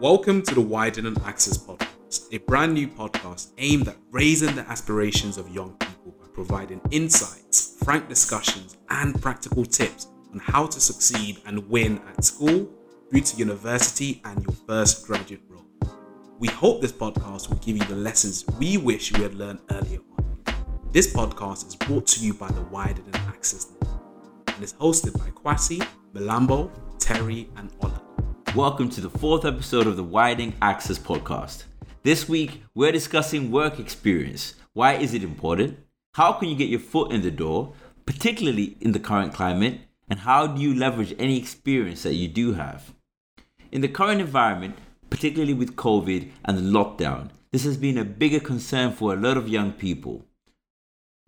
Welcome to the Widening Access Podcast, a brand new podcast aimed at raising the aspirations of young people by providing insights, frank discussions, and practical tips on how to succeed and win at school, through to university, and your first graduate role. We hope this podcast will give you the lessons we wish we had learned earlier on. This podcast is brought to you by the Widening Access Network and is hosted by Kwasi, Milambo, Terry, and Ola. Welcome to the fourth episode of the Widening Access Podcast. This week, we're discussing work experience. Why is it important? How can you get your foot in the door, particularly in the current climate? And how do you leverage any experience that you do have? In the current environment, particularly with COVID and the lockdown, this has been a bigger concern for a lot of young people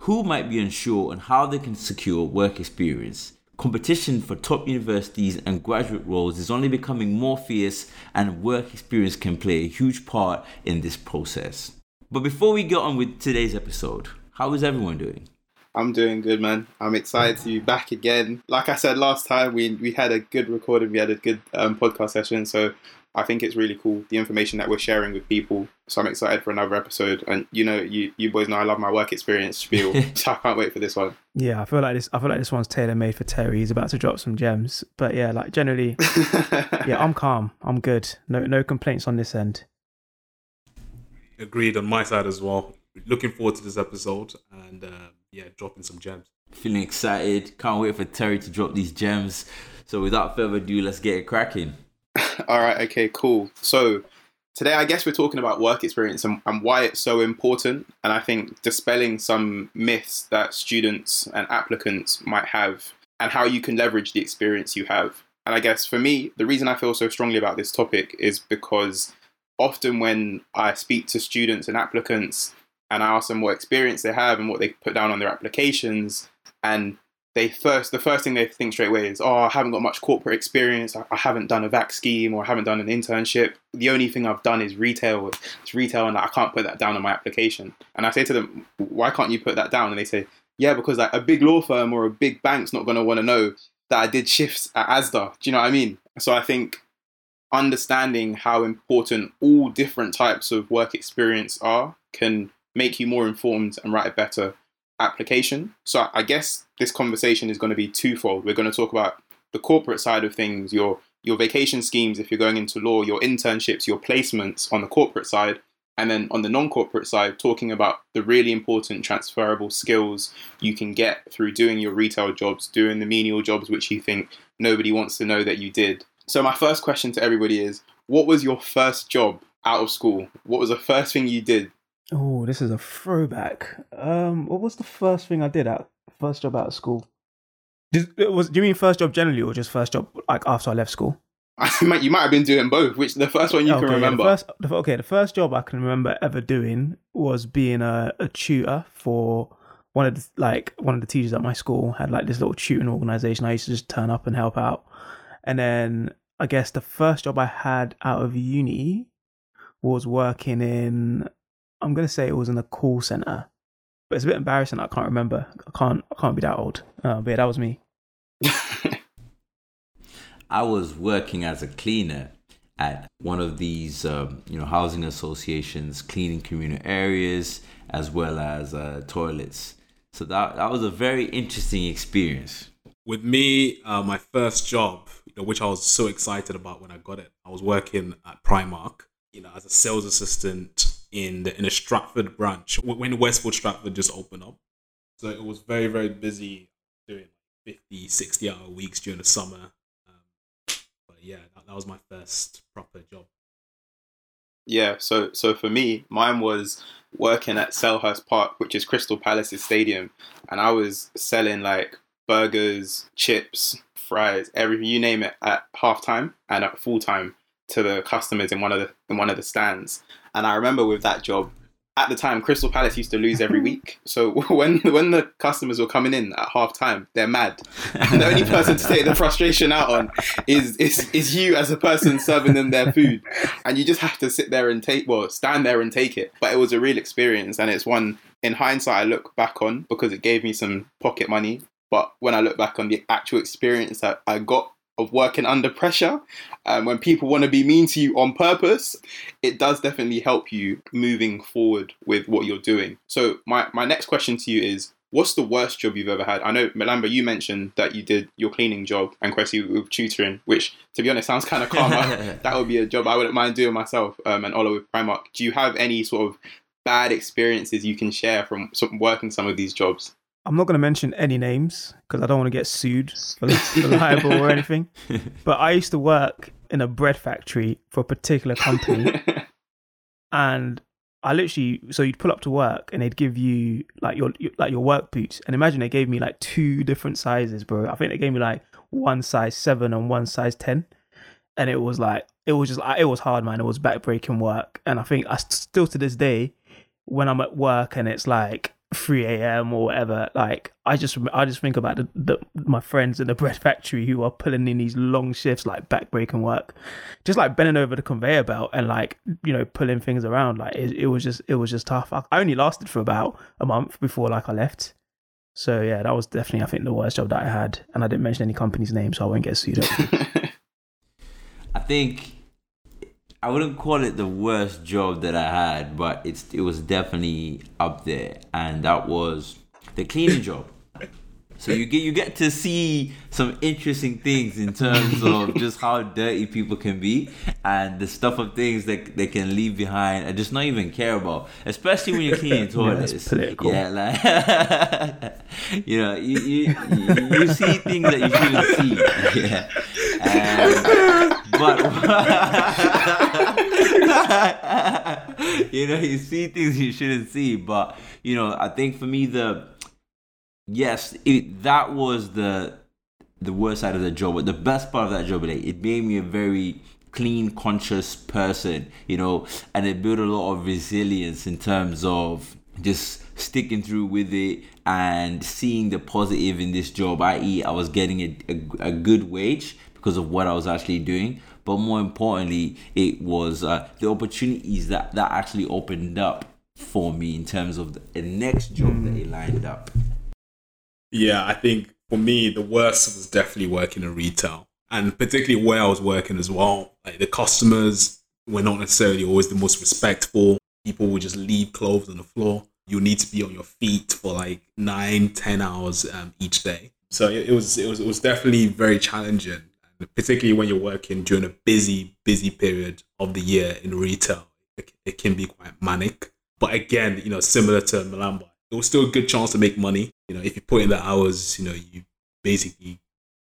who might be unsure on how they can secure work experience. Competition for top universities and graduate roles is only becoming more fierce, and work experience can play a huge part in this process. But before we get on with today's episode, how is everyone doing? I'm doing good, man. I'm excited to be back again. Like I said last time, we we had a good recording, we had a good um, podcast session. So I think it's really cool the information that we're sharing with people. So I'm excited for another episode. And you know, you you boys know I love my work experience spiel, so I can't wait for this one. Yeah, I feel like this. I feel like this one's tailor made for Terry. He's about to drop some gems. But yeah, like generally, yeah, I'm calm. I'm good. No no complaints on this end. Agreed on my side as well. Looking forward to this episode and uh, yeah, dropping some gems. Feeling excited. Can't wait for Terry to drop these gems. So without further ado, let's get it cracking. All right, okay, cool. So today I guess we're talking about work experience and, and why it's so important. And I think dispelling some myths that students and applicants might have and how you can leverage the experience you have. And I guess for me, the reason I feel so strongly about this topic is because often when I speak to students and applicants and I ask them what experience they have and what they put down on their applications, and they first the first thing they think straight away is, oh, I haven't got much corporate experience. I, I haven't done a vac scheme or I haven't done an internship. The only thing I've done is retail. It's retail, and I can't put that down on my application. And I say to them, why can't you put that down? And they say, yeah, because like a big law firm or a big bank's not going to want to know that I did shifts at ASDA. Do you know what I mean? So I think understanding how important all different types of work experience are can make you more informed and write a better application. So I guess this conversation is going to be twofold. We're going to talk about the corporate side of things, your your vacation schemes if you're going into law, your internships, your placements on the corporate side, and then on the non-corporate side talking about the really important transferable skills you can get through doing your retail jobs, doing the menial jobs which you think nobody wants to know that you did. So my first question to everybody is what was your first job out of school? What was the first thing you did Oh, this is a throwback. Um, what was the first thing I did at first job out of school? Did, was do you mean first job generally, or just first job like after I left school? you might have been doing both. Which the first one you okay, can remember? Yeah, the first, the, okay, the first job I can remember ever doing was being a, a tutor for one of the, like one of the teachers at my school had like this little tutoring organization. I used to just turn up and help out, and then I guess the first job I had out of uni was working in I'm gonna say it was in a call center, but it's a bit embarrassing. I can't remember. I can't. I can't be that old. Uh, but yeah, that was me. I was working as a cleaner at one of these, um, you know, housing associations, cleaning communal areas as well as uh, toilets. So that that was a very interesting experience. With me, uh, my first job, you know, which I was so excited about when I got it, I was working at Primark, you know, as a sales assistant in the in a Stratford branch when Westfield Stratford just opened up. So it was very very busy doing 50, 60 hour weeks during the summer. Um, but yeah, that, that was my first proper job. Yeah, so so for me, mine was working at Selhurst Park, which is Crystal Palace's stadium, and I was selling like burgers, chips, fries, everything you name it at halftime and at full time to the customers in one of the in one of the stands. And I remember with that job, at the time, Crystal Palace used to lose every week. So when when the customers were coming in at half time, they're mad. And the only person to take the frustration out on is, is is you as a person serving them their food. And you just have to sit there and take well, stand there and take it. But it was a real experience and it's one in hindsight I look back on because it gave me some pocket money. But when I look back on the actual experience that I got of working under pressure, um, when people want to be mean to you on purpose, it does definitely help you moving forward with what you're doing. So my, my next question to you is, what's the worst job you've ever had? I know, Milambo, you mentioned that you did your cleaning job and Kwasi with tutoring, which, to be honest, sounds kind of calm. that would be a job I wouldn't mind doing myself um, and Ola with Primark. Do you have any sort of bad experiences you can share from working some of these jobs? I'm not going to mention any names because I don't want to get sued for, for libel or anything. But I used to work in a bread factory for a particular company, and I literally so you'd pull up to work and they'd give you like your like your work boots, and imagine they gave me like two different sizes, bro. I think they gave me like one size seven and one size ten, and it was like it was just it was hard, man. It was backbreaking work, and I think I still to this day when I'm at work and it's like 3 a.m. or whatever, like I just I just think about the, the, my friends in the bread factory who are pulling in these long shifts, like backbreaking work, just like bending over the conveyor belt and like you know pulling things around. Like it, it was just it was just tough. I, only lasted for about a month before like I left. So yeah, that was definitely I think the worst job that I had, and I didn't mention any company's name, so I won't get sued. I think I wouldn't call it the worst job that I had, but it's it was definitely up there, and that was the cleaning job. So you get you get to see some interesting things in terms of just how dirty people can be and the stuff of things that they can leave behind and just not even care about, especially when you're cleaning toilets. political. Yeah, like you know, you, you you you see things that you shouldn't see. Yeah, and, but you know, you see things you shouldn't see. But you know, I think for me the yes, it, that was the the worst side of the job. But the best part of that job, like, it made me a very clean, conscious person, you know, and it built a lot of resilience in terms of just sticking through with it and seeing the positive in this job. I.e., I was getting a, a, a good wage because of what I was actually doing. But more importantly, it was uh, the opportunities that that actually opened up for me in terms of the, next job that it lined up. Yeah, I think for me, the worst was definitely working in retail, and particularly where I was working as well. Like the customers were not necessarily always the most respectful. People would just leave clothes on the floor. You need to be on your feet for like nine, ten hours um, each day. So it, it was it was it was definitely very challenging, particularly when you're working during a busy busy period of the year in retail. It, can be quite manic. But again, you know, similar to Milambo, it was still a good chance to make money. You know, if you put in the hours, you know, you basically,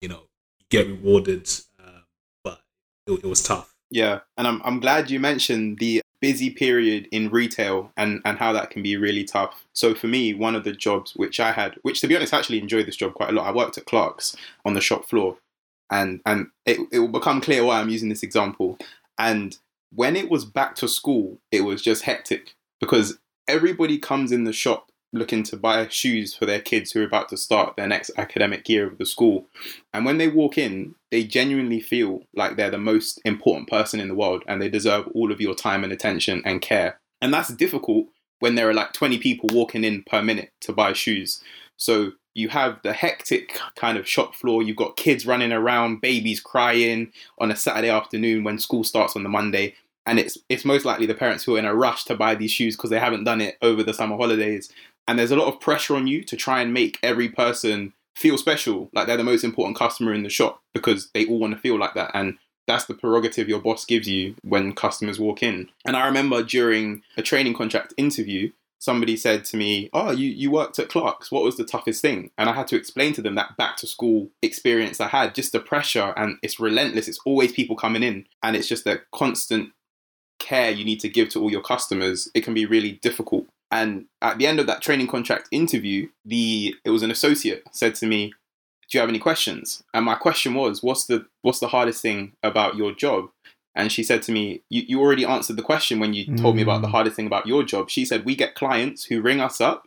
you know, get rewarded. Uh, but it, it was tough. Yeah, and I'm I'm glad you mentioned the busy period in retail and and how that can be really tough. So for me, one of the jobs which I had, which to be honest, I actually enjoyed this job quite a lot. I worked at Clarks on the shop floor, and and it it will become clear why I'm using this example. And when it was back to school, it was just hectic because everybody comes in the shop looking to buy shoes for their kids who are about to start their next academic year of the school. And when they walk in, they genuinely feel like they're the most important person in the world and they deserve all of your time and attention and care. And that's difficult when there are like 20 people walking in per minute to buy shoes. So you have the hectic kind of shop floor. You've got kids running around, babies crying on a Saturday afternoon when school starts on the Monday. And it's it's most likely the parents who are in a rush to buy these shoes because they haven't done it over the summer holidays and there's a lot of pressure on you to try and make every person feel special like they're the most important customer in the shop because they all want to feel like that and that's the prerogative your boss gives you when customers walk in and i remember during a training contract interview somebody said to me oh you, you worked at clarks. What was the toughest thing? And i had to explain to them that back to school experience i had just the pressure and it's relentless. It's always people coming in and it's just a constant care you need to give to all your customers. It can be really difficult. And at the end of that training contract interview, the it was an associate said to me, "Do you have any questions?" And my question was, "What's the what's the hardest thing about your job?" And she said to me, "You, you already answered the question when you mm. told me about the mm. hardest thing about your job." She said, "We get clients who ring us up,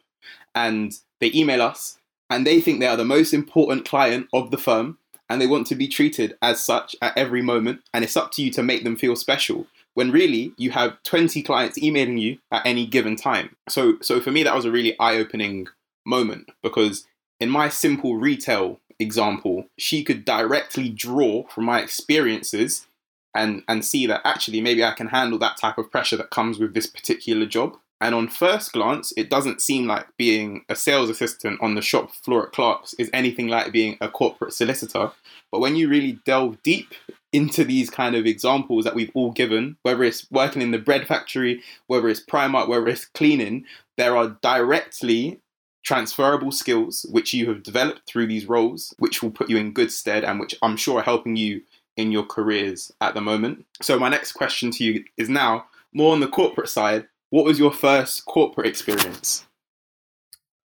and they email us, and they think they are the most important client of the firm." And they want to be treated as such at every moment, and it's up to you to make them feel special when really you have 20 clients emailing you at any given time. So so for me that was a really eye-opening moment because in my simple retail example, she could directly draw from my experiences and and see that actually maybe I can handle that type of pressure that comes with this particular job. And on first glance, it doesn't seem like being a sales assistant on the shop floor at Clarks is anything like being a corporate solicitor. But when you really delve deep into these kind of examples that we've all given, whether it's working in the bread factory, whether it's Primark, whether it's cleaning, there are directly transferable skills which you have developed through these roles, which will put you in good stead and which I'm sure are helping you in your careers at the moment. So, my next question to you is now more on the corporate side. What was your first corporate experience?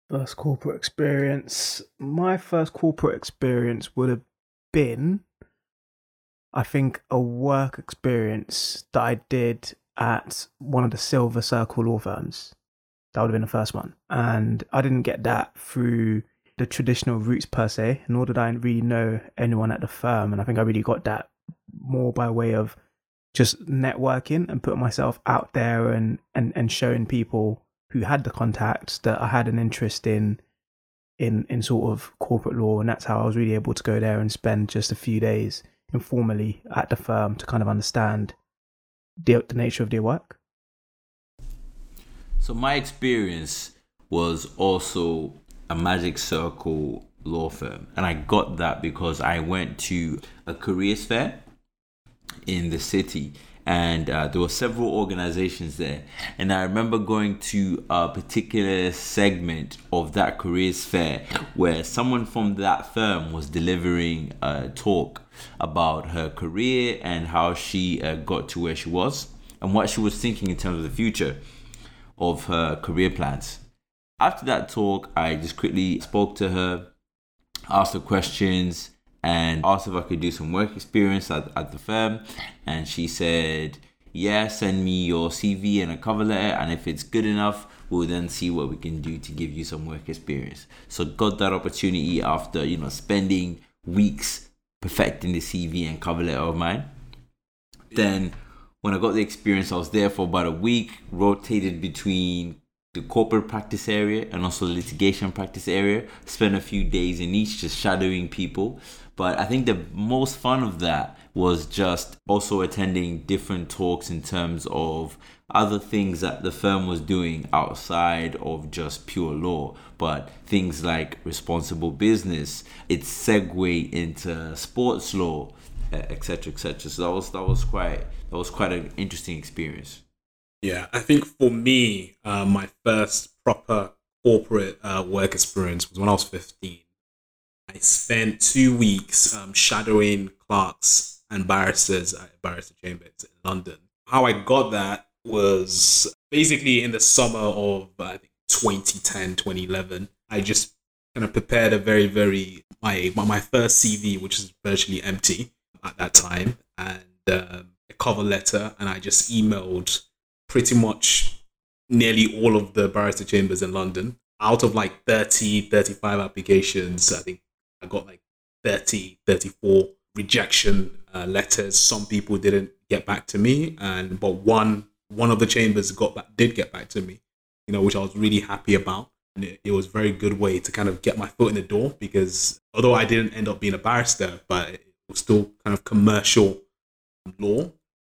First corporate experience. My first corporate experience would have been, I think, a work experience that I did at one of the Silver Circle law firms. That would have been the first one. And I didn't get that through the traditional routes per se, nor did I really know anyone at the firm. And I think I really got that more by way of just networking and putting myself out there and, and, and showing people who had the contacts that I had an interest in in in sort of corporate law and that's how I was really able to go there and spend just a few days informally at the firm to kind of understand the, the nature of their work. So my experience was also a magic circle law firm. And I got that because I went to a careers fair in the city and uh, there were several organizations there. And i remember going to a particular segment of that careers fair where someone from that firm was delivering a talk about her career and how she uh, got to where she was and what she was thinking in terms of the future of her career plans after that talk i just quickly spoke to her asked her questions and asked if I could do some work experience at, at the firm. And she said, Yeah, send me your CV and a cover letter. And if it's good enough, we'll then see what we can do to give you some work experience. So got that opportunity after, you know, spending weeks perfecting the CV and cover letter of mine. Then when I got the experience, I was there for about a week, rotated between the corporate practice area and also the litigation practice area. Spent a few days in each just shadowing people. But I think the most fun of that was just also attending different talks in terms of other things that the firm was doing outside of just pure law, but things like responsible business, its segue into sports law, etc., etc. So that was that was quite that was quite an interesting experience. Yeah, I think for me, uh, my first proper corporate uh, work experience was when I was 15. I spent two weeks um, shadowing clerks and barristers at Barrister Chambers in London. How I got that was basically in the summer of I think 2010, 2011. I just kind of prepared a very, very my my first CV, which is virtually empty at that time, and um, a cover letter, and I just emailed pretty much nearly all of the barrister chambers in London. Out of like 30, 35 applications, I think I got like 30, 34 rejection uh, letters. Some people didn't get back to me, and but one one of the chambers got back, did get back to me, you know, which I was really happy about. And it, it was very good way to kind of get my foot in the door because although I didn't end up being a barrister, but it was still kind of commercial law,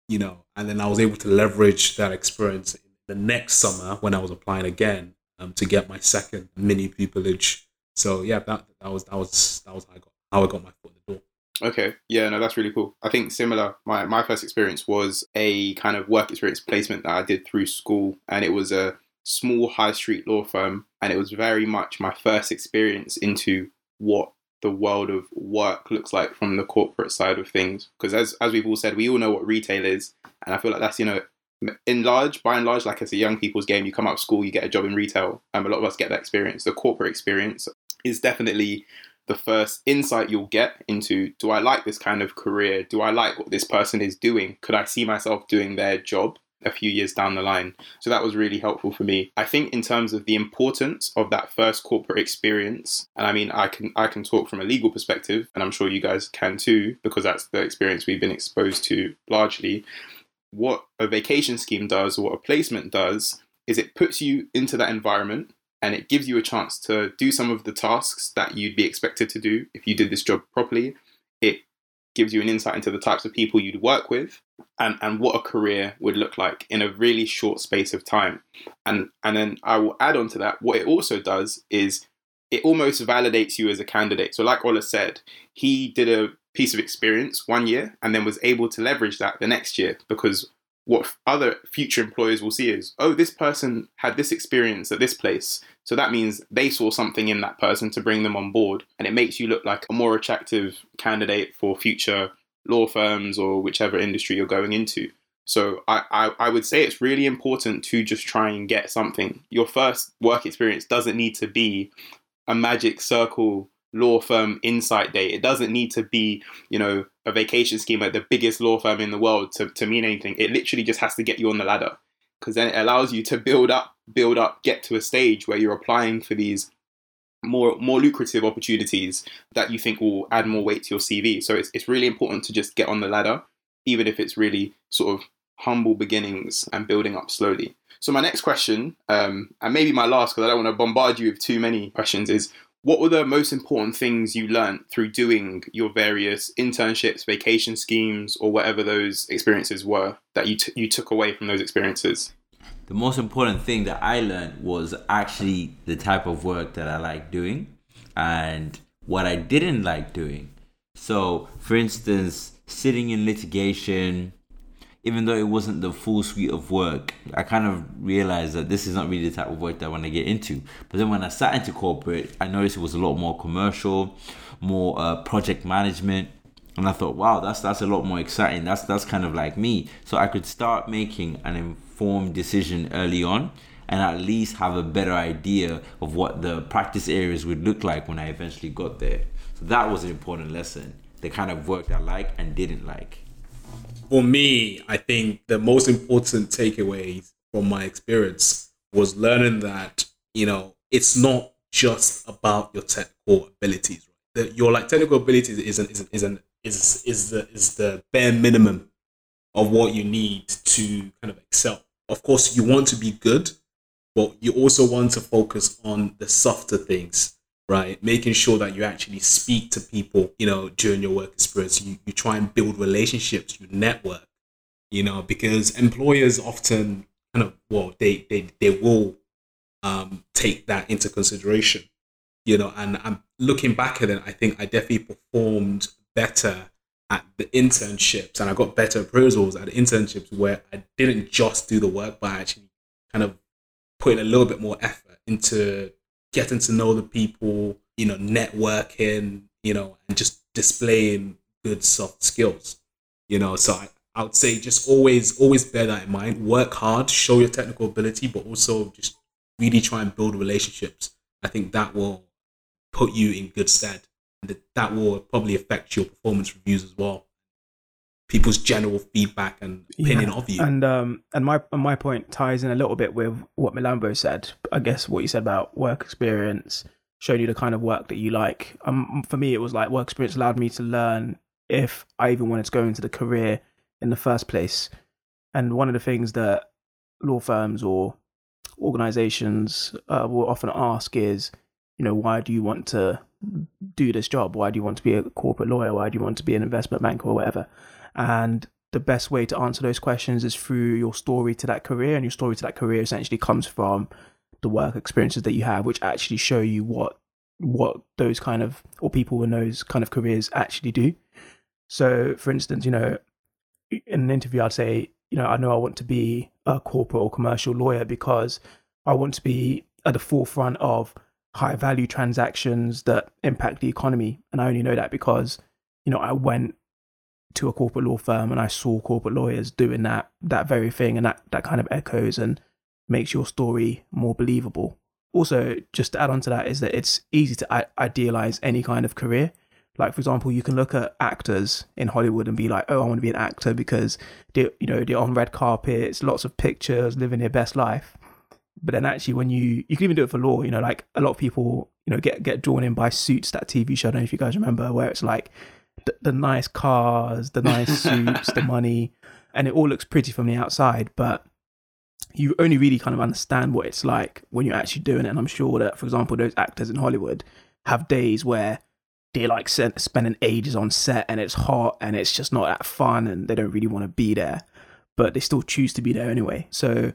you know. And then I was able to leverage that experience the next summer when I was applying again um, to get my second mini pupillage so yeah, that that was that was that was how I got how I got my foot in the door. Okay, yeah, no, that's really cool. I think similar. My my first experience was a kind of work experience placement that I did through school, and it was a small high street law firm, and it was very much my first experience into what the world of work looks like from the corporate side of things. Because as as we've all said, we all know what retail is, and I feel like that's you know in large, by and large, like it's a young people's game. You come out of school, you get a job in retail. and a lot of us get that experience, the corporate experience is definitely the first insight you'll get into do I like this kind of career? Do I like what this person is doing? Could I see myself doing their job a few years down the line? So that was really helpful for me. I think in terms of the importance of that first corporate experience, and I mean I can I can talk from a legal perspective, and I'm sure you guys can too, because that's the experience we've been exposed to largely. What a vacation scheme does or what a placement does is it puts you into that environment and it gives you a chance to do some of the tasks that you'd be expected to do if you did this job properly. It gives you an insight into the types of people you'd work with and, and what a career would look like in a really short space of time. And and then I will add on to that, what it also does is it almost validates you as a candidate. So like Ola said, he did a piece of experience one year and then was able to leverage that the next year because what other future employers will see is, oh, this person had this experience at this place. So that means they saw something in that person to bring them on board. And it makes you look like a more attractive candidate for future law firms or whichever industry you're going into. So I, I, I, would say it's really important to just try and get something. Your first work experience doesn't need to be a magic circle law firm insight day. It doesn't need to be, you know, a vacation scheme at the biggest law firm in the world to, to mean anything. It literally just has to get you on the ladder because then it allows you to build up, build up, get to a stage where you're applying for these more more lucrative opportunities that you think will add more weight to your CV. So it's it's really important to just get on the ladder, even if it's really sort of humble beginnings and building up slowly. So my next question, um, and maybe my last, because I don't want to bombard you with too many questions, is what were the most important things you learned through doing your various internships, vacation schemes, or whatever those experiences were that you, t- you took away from those experiences? The most important thing that I learned was actually the type of work that I like doing and what I didn't like doing. So, for instance, sitting in litigation, even though it wasn't the full suite of work, I kind of realized that this is not really the type of work that I want to get into. But then when I sat into corporate, I noticed it was a lot more commercial, more uh, project management, and I thought, wow, that's that's a lot more exciting. That's that's kind of like me. So I could start making an informed decision early on, and at least have a better idea of what the practice areas would look like when I eventually got there. So that was an important lesson. The kind of work that I like and didn't like for me, I think the most important takeaways from my experience was learning that, you know, it's not just about your technical abilities. The, your like technical abilities isn't isn't isn't is is the is the bare minimum of what you need to kind of excel. Of course, you want to be good, but you also want to focus on the softer things right? Making sure that you actually speak to people, you know, during your work experience. You, you try and build relationships, you network, you know, because employers often kind of, well, they, they, they will um, take that into consideration, you know, and I'm looking back at it, I think I definitely performed better at the internships and I got better appraisals at the internships where I didn't just do the work, but I actually kind of put in a little bit more effort into getting to know the people, you know, networking, you know, and just displaying good soft skills. You know, so I, I would say just always, always bear that in mind. Work hard, show your technical ability, but also just really try and build relationships. I think that will put you in good stead. And that will probably affect your performance reviews as well people's general feedback and opinion yeah. of you. And um and my and my point ties in a little bit with what Milambo said. I guess what you said about work experience showed you the kind of work that you like. Um for me it was like work experience allowed me to learn if I even wanted to go into the career in the first place. And one of the things that law firms or organizations uh, will often ask is, you know, why do you want to do this job? Why do you want to be a corporate lawyer? Why do you want to be an investment banker or whatever? And the best way to answer those questions is through your story to that career. And your story to that career essentially comes from the work experiences that you have, which actually show you what what those kind of or people in those kind of careers actually do. So, for instance, you know, in an interview, I'd say, you know, I know I want to be a corporate or commercial lawyer because I want to be at the forefront of high value transactions that impact the economy. And I only know that because, you know, I went to a corporate law firm and I saw corporate lawyers doing that that very thing and that that kind of echoes and makes your story more believable. Also, just to add on to that is that it's easy to idealize any kind of career. Like for example, you can look at actors in Hollywood and be like, "Oh, I want to be an actor because they, you know, they're on red carpets, lots of pictures, living their best life." But then actually, when you you can even do it for law, you know, like a lot of people, you know, get get drawn in by Suits, that TV show. I don't know if you guys remember, where it's like the, the nice cars, the nice suits, the money, and it all looks pretty from the outside. But you only really kind of understand what it's like when you're actually doing it. And I'm sure that, for example, those actors in Hollywood have days where they're like spending ages on set and it's hot and it's just not that fun and they don't really want to be there, but they still choose to be there anyway. So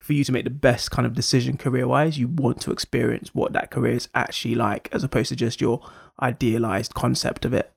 for you to make the best kind of decision career wise, you want to experience what that career is actually like as opposed to just your idealized concept of it.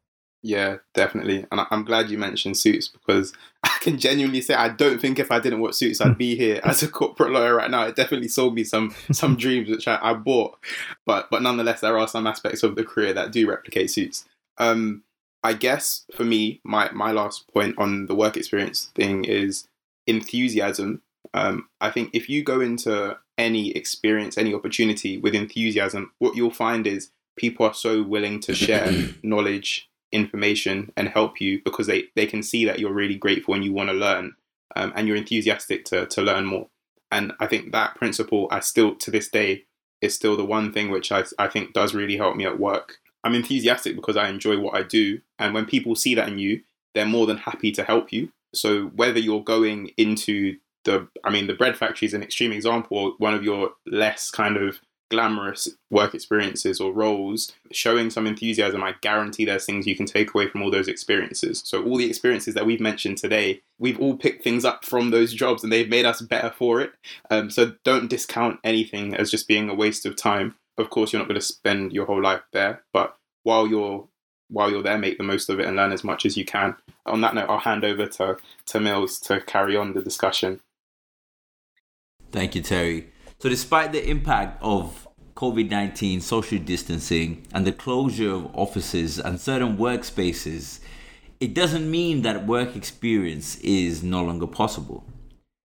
Yeah, definitely. And I'm glad you mentioned Suits because I can genuinely say I don't think if I didn't watch Suits, I'd be here as a corporate lawyer right now. It definitely sold me some some dreams which I, I, bought, but but nonetheless, there are some aspects of the career that do replicate Suits. Um, I guess for me, my my last point on the work experience thing is enthusiasm. Um, I think if you go into any experience, any opportunity with enthusiasm, what you'll find is people are so willing to share knowledge information and help you because they, they can see that you're really grateful and you want to learn um, and you're enthusiastic to, to learn more. And I think that principle, I still to this day, is still the one thing which I, I think does really help me at work. I'm enthusiastic because I enjoy what I do. And when people see that in you, they're more than happy to help you. So whether you're going into the, I mean, the bread factory is an extreme example, one of your less kind of glamorous work experiences or roles, showing some enthusiasm, I guarantee there's things you can take away from all those experiences. So, all the experiences that we've mentioned today, we've all picked things up from those jobs and they've made us better for it. Um, so, don't discount anything as just being a waste of time. Of course, you're not going to spend your whole life there, but while you're while you're there, make the most of it and learn as much as you can. On that note, I'll hand over to, to Mills to carry on the discussion. Thank you, Terry. So, despite the impact of COVID 19, social distancing, and the closure of offices and certain workspaces, it doesn't mean that work experience is no longer possible.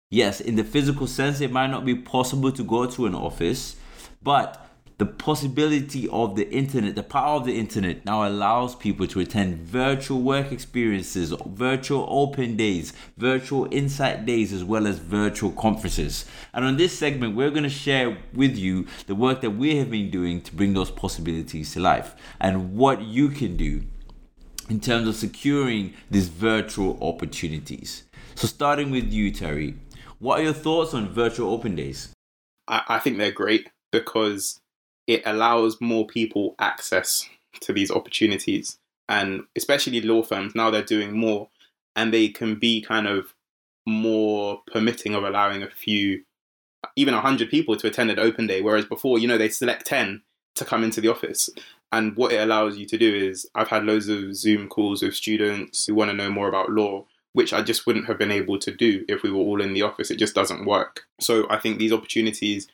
Yes, in the physical sense, it might not be possible to go to an office, but the possibility of the internet, the power of the internet now allows people to attend virtual work experiences, virtual open days, virtual insight days, as well as virtual conferences. And on this segment, we're going to share with you the work that we have been doing to bring those possibilities to life and what you can do in terms of securing these virtual opportunities. So, starting with you, Terry, what are your thoughts on virtual open days? I, I think they're great because it allows more people access to these opportunities. And especially law firms, now they're doing more and they can be kind of more permitting of allowing a few, even 100 people to attend an open day. Whereas before, you know, they select 10 to come into the office. And what it allows you to do is, I've had loads of Zoom calls with students who want to know more about law, which I just wouldn't have been able to do if we were all in the office. It just doesn't work. So I think these opportunities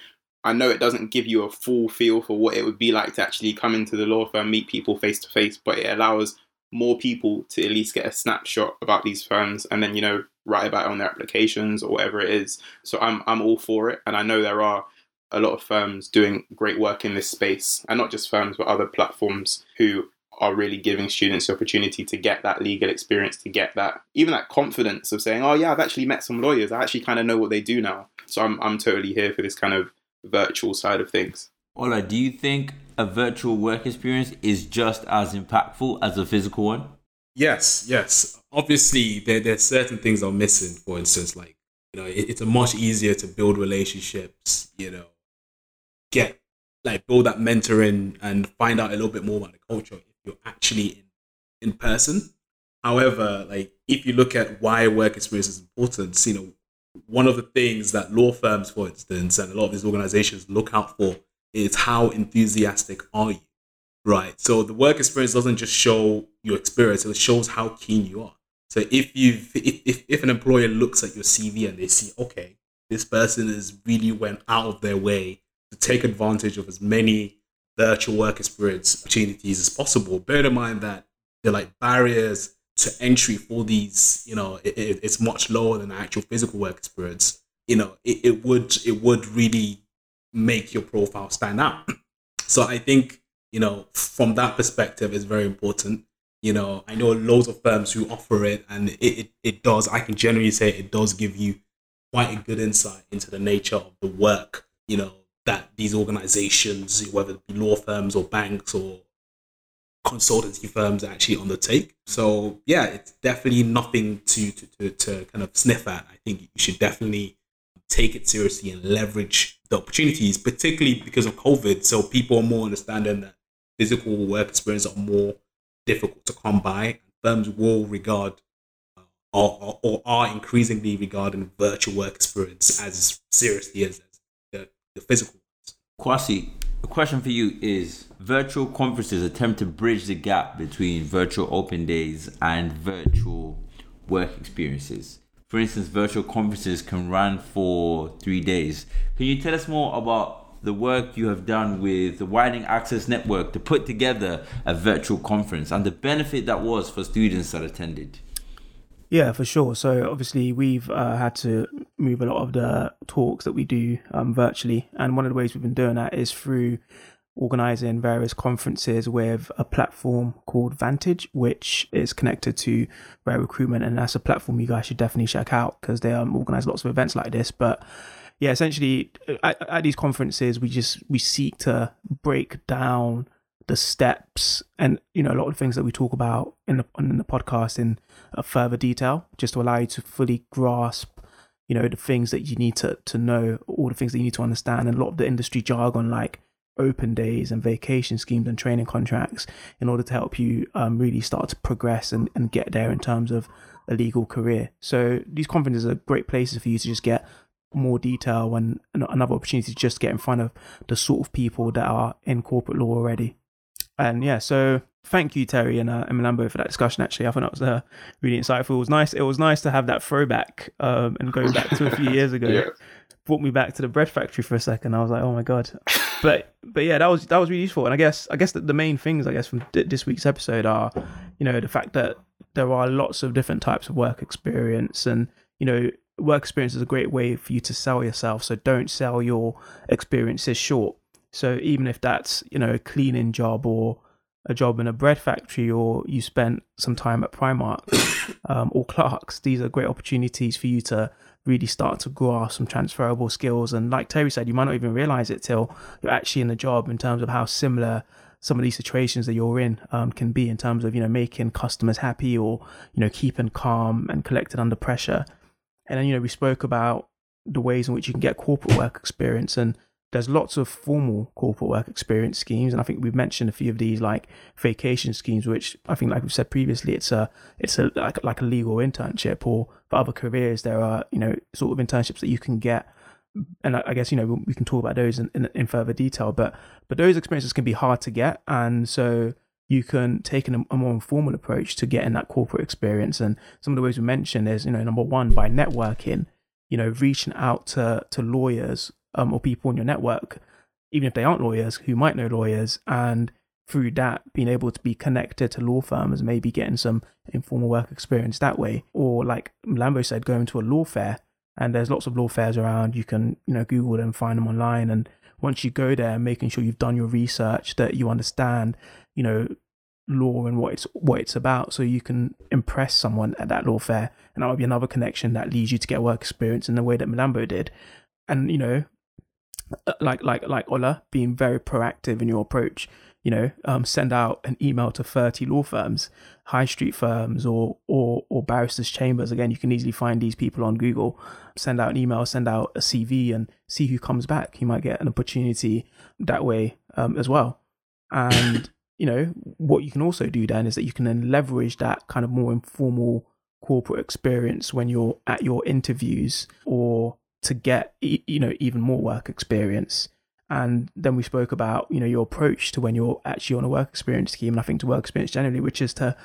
I know it doesn't give you a full feel for what it would be like to actually come into the law firm, meet people face to face, but it allows more people to at least get a snapshot about these firms and then, you know, write about it on their applications or whatever it is. So I'm I'm all for it. And I know there are a lot of firms doing great work in this space, and not just firms, but other platforms who are really giving students the opportunity to get that legal experience, to get that even that confidence of saying, "Oh yeah, I've actually met some lawyers. I actually kind of know what they do now." So I'm I'm totally here for this kind of virtual side of things. Ola, do you think a virtual work experience is just as impactful as a physical one? Yes, yes. Obviously, there there's certain things are missing. For instance, like you know, it, it's a much easier to build relationships. You know, get like build that mentoring and find out a little bit more about the culture if you're actually in in person. However, like if you look at why work experience is important, you know, one of the things that law firms, for instance, and a lot of these organizations look out for is how enthusiastic are you, right? So the work experience doesn't just show your experience; it shows how keen you are. So if you if, if an employer looks at your CV and they see, okay, this person has really went out of their way to take advantage of as many virtual work experience opportunities as possible. Bear in mind that they're like barriers to entry for these, you know, it, it, it's much lower than actual physical work experience. You know, it, it would it would really make your profile stand out. So I think you know from that perspective, is very important. You know, I know loads of firms who offer it, and it, it, it does. I can generally say it does give you quite a good insight into the nature of the work. You know that these organizations, whether it be law firms or banks or consultancy firms actually undertake. So yeah, it's definitely nothing to, to, to, to kind of sniff at. I think you should definitely take it seriously and leverage the opportunities, particularly because of COVID. So people are more understanding that physical work experience are more difficult to come by. Firms will regard uh, or, or, are increasingly regarding virtual work experience as seriously as, as the, the physical. Kwasi, a question for you is virtual conferences attempt to bridge the gap between virtual open days and virtual work experiences. For instance, virtual conferences can run for three days. Can you tell us more about the work you have done with the Widening Access Network to put together a virtual conference and the benefit that was for students that attended? Yeah, for sure. So obviously we've uh, had to move a lot of the talks that we do um, virtually, and one of the ways we've been doing that is through organizing various conferences with a platform called Vantage, which is connected to Rare Recruitment, and that's a platform you guys should definitely check out because they um, organize lots of events like this. But yeah, essentially at, at these conferences, we just we seek to break down the steps and you know a lot of things that we talk about in the in the podcast in further detail just to allow you to fully grasp you know the things that you need to to know all the things that you need to understand and a lot of the industry jargon like open days and vacation schemes and training contracts in order to help you um, really start to progress and, and get there in terms of a legal career. So these conferences are great places for you to just get more detail and another opportunity to just get in front of the sort of people that are in corporate law already and yeah, so thank you, Terry and, uh, for that discussion. Actually, I thought that was uh, really insightful. It was nice. It was nice to have that throwback um, and going back to a few years ago. yeah. Brought me back to the bread factory for a second. I was like, oh my god. But but yeah, that was that was really useful. And I guess I guess the, the main things I guess from d- this week's episode are, you know, the fact that there are lots of different types of work experience, and you know, work experience is a great way for you to sell yourself. So don't sell your experiences short so even if that's, you know, a cleaning job or a job in a bread factory or you spent some time at Primark um, or Clarks, these are great opportunities for you to really start to grasp some transferable skills. And like Terry said, you might not even realize it till you're actually in the job in terms of how similar some of these situations that you're in um, can be in terms of, you know, making customers happy or, you know, keeping calm and collected under pressure. And then, you know, we spoke about the ways in which you can get corporate work experience and there's lots of formal corporate work experience schemes and i think we've mentioned a few of these like vacation schemes which i think like we've said previously it's a it's a like, like a legal internship or for other careers there are you know sort of internships that you can get. And I, guess you know we can talk about those in, in, in, further detail but but those experiences can be hard to get and so you can take an, a more informal approach to getting that corporate experience. And some of the ways we mentioned is you know number one by networking you know reaching out to to lawyers um, or people in your network, even if they aren't lawyers, who might know lawyers, and through that being able to be connected to law firms, maybe getting some informal work experience that way. Or like Lambo said, going to a law fair, and there's lots of law fairs around. You can you know Google them, find them online, and once you go there, making sure you've done your research, that you understand, you know, law and what it's what it's about so you can impress someone at that law fair and that might be another connection that leads you to get work experience in the way that Milambo did and you know like like like Ola being very proactive in your approach. You know, um, send out an email to thirty law firms, high street firms, or or or barristers' chambers. Again, you can easily find these people on Google. Send out an email, send out a CV, and see who comes back. You might get an opportunity that way um, as well. And you know what you can also do then is that you can then leverage that kind of more informal corporate experience when you're at your interviews or to get you know even more work experience. And then we spoke about you know your approach to when you're actually on a work experience scheme and i think to work experience generally which is to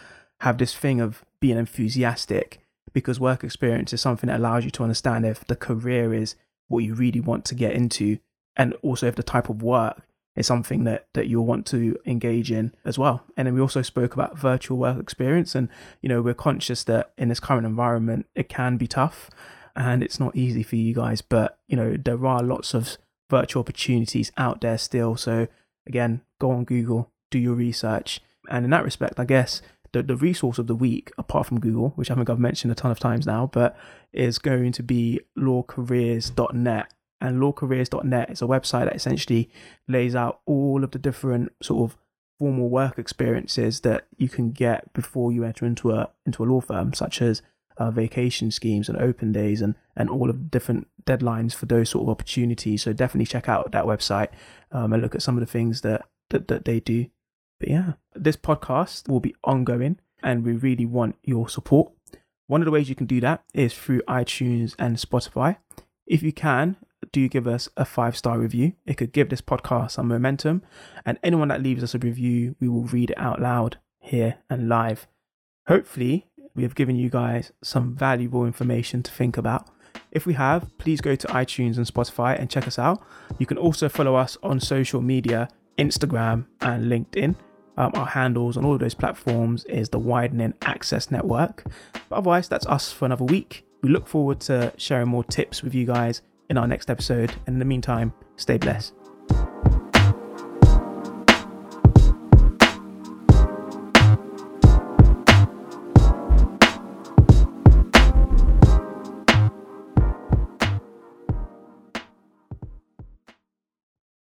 have this thing of being enthusiastic because work experience is something that allows you to understand if the career is what you really want to get into and also if the type of work is something that that you'll want to engage in as well. And then we also spoke about virtual work experience and you know we're conscious that in this current environment it can be tough and it's not easy for you guys, but you know, there are lots of virtual opportunities out there still. So again, go on Google, do your research. And in that respect, I guess the, the resource of the week, apart from Google, which I think I've mentioned a ton of times now, but is going to be lawcareers.net. And lawcareers.net is a website that essentially lays out all of the different sort of formal work experiences that you can get before you enter into a into a law firm, such as uh, vacation schemes and open days and, and all of the different deadlines for those sort of opportunities. So definitely check out that website um, and look at some of the things that, that, that they do. But yeah, this podcast will be ongoing and we really want your support. One of the ways you can do that is through iTunes and Spotify. If you can, do give us a five star review. It could give this podcast some momentum. And anyone that leaves us a review, we will read it out loud here and live. Hopefully, we have given you guys some valuable information to think about. If we have, please go to iTunes and Spotify and check us out. You can also follow us on social media Instagram and LinkedIn. Um, our handles on all of those platforms is the Widening Access Network. But otherwise, that's us for another week. We look forward to sharing more tips with you guys in our next episode. And in the meantime, stay blessed.